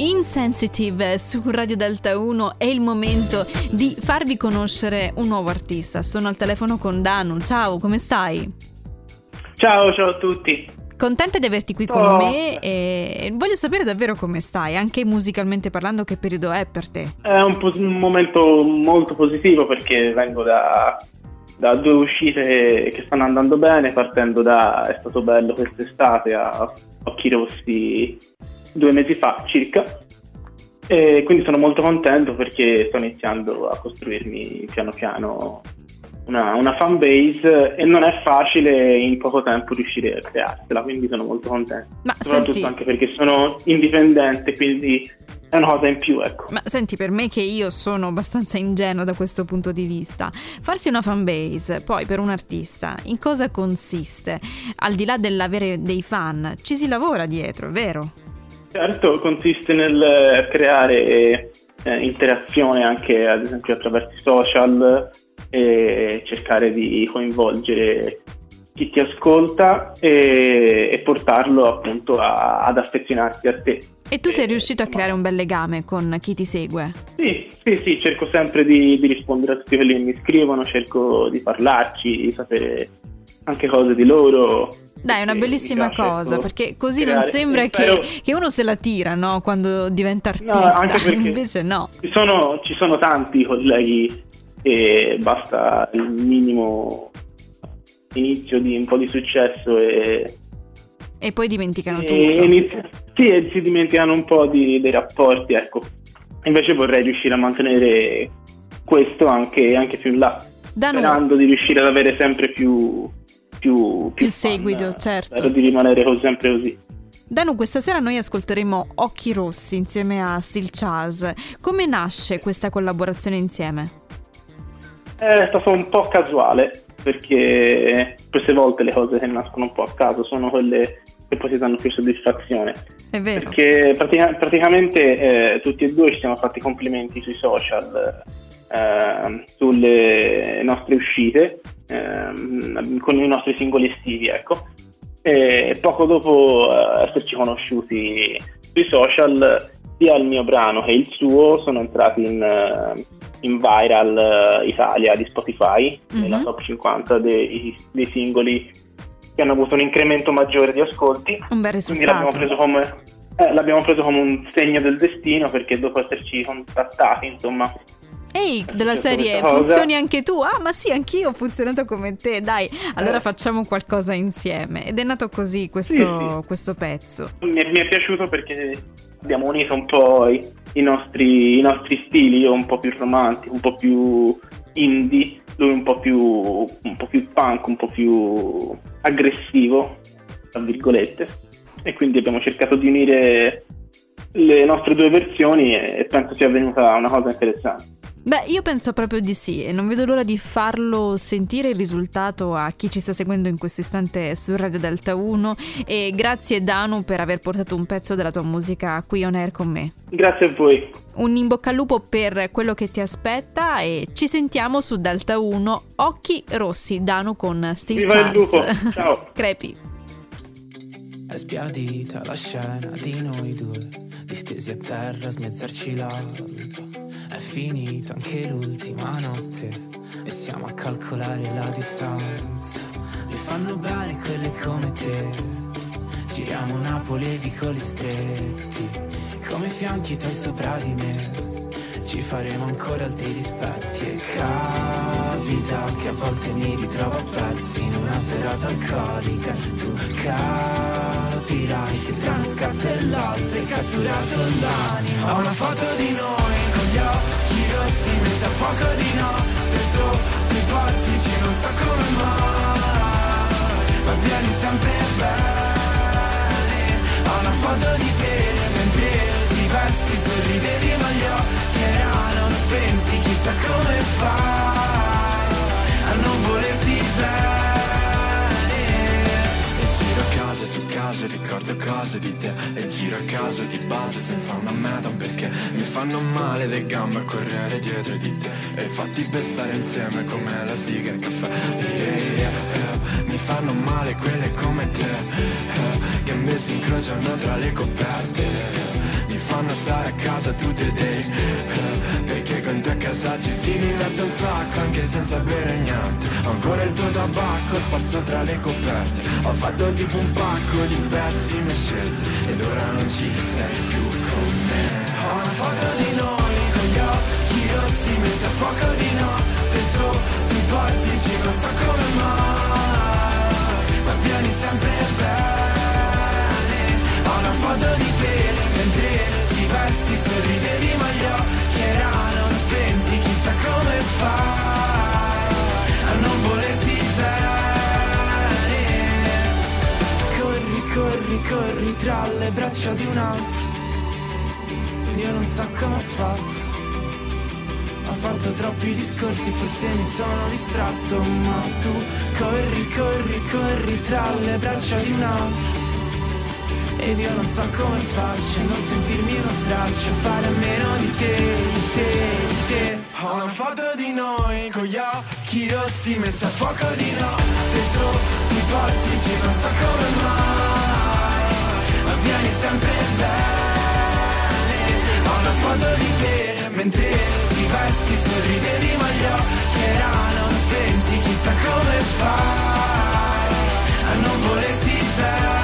Insensitive su Radio Delta 1 è il momento di farvi conoscere un nuovo artista. Sono al telefono con Danu. Ciao, come stai? Ciao, ciao a tutti. Contenta di averti qui con oh. me e voglio sapere davvero come stai, anche musicalmente parlando, che periodo è per te? È un, po- un momento molto positivo perché vengo da, da, due uscite che stanno andando bene, partendo da È stato bello quest'estate a Occhi Rossi due mesi fa circa. E quindi sono molto contento perché sto iniziando a costruirmi piano piano una, una fan base e non è facile in poco tempo riuscire a crearsela, quindi sono molto contento. Ma Soprattutto senti... anche perché sono indipendente, quindi è una cosa in più, ecco. Ma senti, per me che io sono abbastanza ingenuo da questo punto di vista, farsi una fan base, poi per un artista, in cosa consiste? Al di là dell'avere dei fan, ci si lavora dietro, vero? Certo, consiste nel creare eh, interazione anche ad esempio attraverso i social e cercare di coinvolgere chi ti ascolta e, e portarlo appunto a, ad affezionarsi a te. E tu sei e, riuscito a creare un bel legame con chi ti segue? Sì, sì, sì, cerco sempre di, di rispondere a tutti quelli che mi scrivono, cerco di parlarci, di sapere anche cose di loro. Dai, è una bellissima cosa, perché così creare. non sembra che, che, uno se la tira, no? Quando diventa artista, no, invece no. Ci sono, ci sono tanti colleghi e basta il minimo inizio di un po' di successo e... E poi dimenticano e tutto. Inizia, sì, e si dimenticano un po' di, dei rapporti, ecco. Invece vorrei riuscire a mantenere questo anche, anche più in là, da sperando di riuscire ad avere sempre più più, più, più seguito, certo. Spero di rimanere sempre così. Danu, questa sera noi ascolteremo Occhi Rossi insieme a Steel Chaz. Come nasce questa collaborazione insieme? È stato un po' casuale, perché queste volte le cose che nascono un po' a caso sono quelle che poi ti danno più soddisfazione. È vero. Perché pratica- praticamente eh, tutti e due ci siamo fatti complimenti sui social eh, sulle nostre uscite ehm, con i nostri singoli estivi, ecco. E poco dopo eh, esserci conosciuti sui social, sia il mio brano che il suo sono entrati in, eh, in viral eh, Italia di Spotify, mm-hmm. nella top 50 dei, dei, singoli che hanno avuto un incremento maggiore di ascolti. Un bel risultato. Quindi l'abbiamo preso come, eh, l'abbiamo preso come un segno del destino perché dopo esserci contattati, insomma, Ehi, della serie funzioni anche tu? Ah, ma sì, anch'io ho funzionato come te. Dai, allora eh. facciamo qualcosa insieme. Ed è nato così questo, sì, sì. questo pezzo. Mi è, mi è, piaciuto perché abbiamo unito un po' i, i, nostri, i nostri stili. Io un po' più romantico, un po' più indie, lui un po' più, un po' più punk, un po' più aggressivo, tra virgolette. E quindi abbiamo cercato di unire le nostre due versioni e penso sia venuta una cosa interessante. Beh, io penso proprio di sì e non vedo l'ora di farlo sentire il risultato a chi ci sta seguendo in questo istante su Radio Delta 1 e grazie Danu per aver portato un pezzo della tua musica qui on air con me. Grazie a voi. Un in bocca al lupo per quello che ti aspetta e ci sentiamo su Delta 1 Occhi Rossi, Danu con Steve Viva Charles. Il lupo. Ciao. Crepi. È sbiadita la scena di noi due, distesi a terra a smezzarci l'alba. È finita anche l'ultima notte e siamo a calcolare la distanza. Mi fanno bene quelle come te. Giriamo Napoli e vicoli stretti, come fianchi tuoi sopra di me. Ci faremo ancora altri dispetti e capita che a volte mi ritrovo a pezzi in una serata alcolica. Tu capirai che tra uno scatto e l'altro hai catturato l'anima. Ho una foto di noi rossi messi a fuoco di notte sotto i portici non so come mai. Ma vieni sempre bene ho una foto di te mentre ti vesti sorridevi ma gli occhi erano spenti chissà come fai a non volerti bene case, ricordo cose di te E giro a caso di base senza una meta Perché mi fanno male le gambe a correre dietro di te E fatti per stare insieme come la siga e il caffè yeah, yeah, yeah. Mi fanno male quelle come te Che mi si incrociano tra le coperte fanno stare senza tutte idee Perché con te a casa ci si diverte un sacco Anche senza bere niente. Ho ancora il tuo tabacco sparso tra le coperte. Ho fatto tipo un pacco di pessime scelte. Ed ora non ci sei più con me. Ho una foto di noi con gli occhi rossi messi a fuoco di notte Sotto i portici so come Corri, corri, tra le braccia di un altro Io non so come ho fatto ho fatto troppi discorsi, forse mi sono distratto, ma tu corri, corri, corri tra le braccia di un altro. Ed io non so come faccio non sentirmi uno straccio, fare a meno di te, di te, di te. Ho una foto di noi con gli occhi rossi messi a fuoco di notte sotto i portici, non so come mai, ma vieni sempre bene. Ho una foto di te mentre ti vesti, sorridevi ma gli occhi erano spenti Chissà come fai a non volerti bene.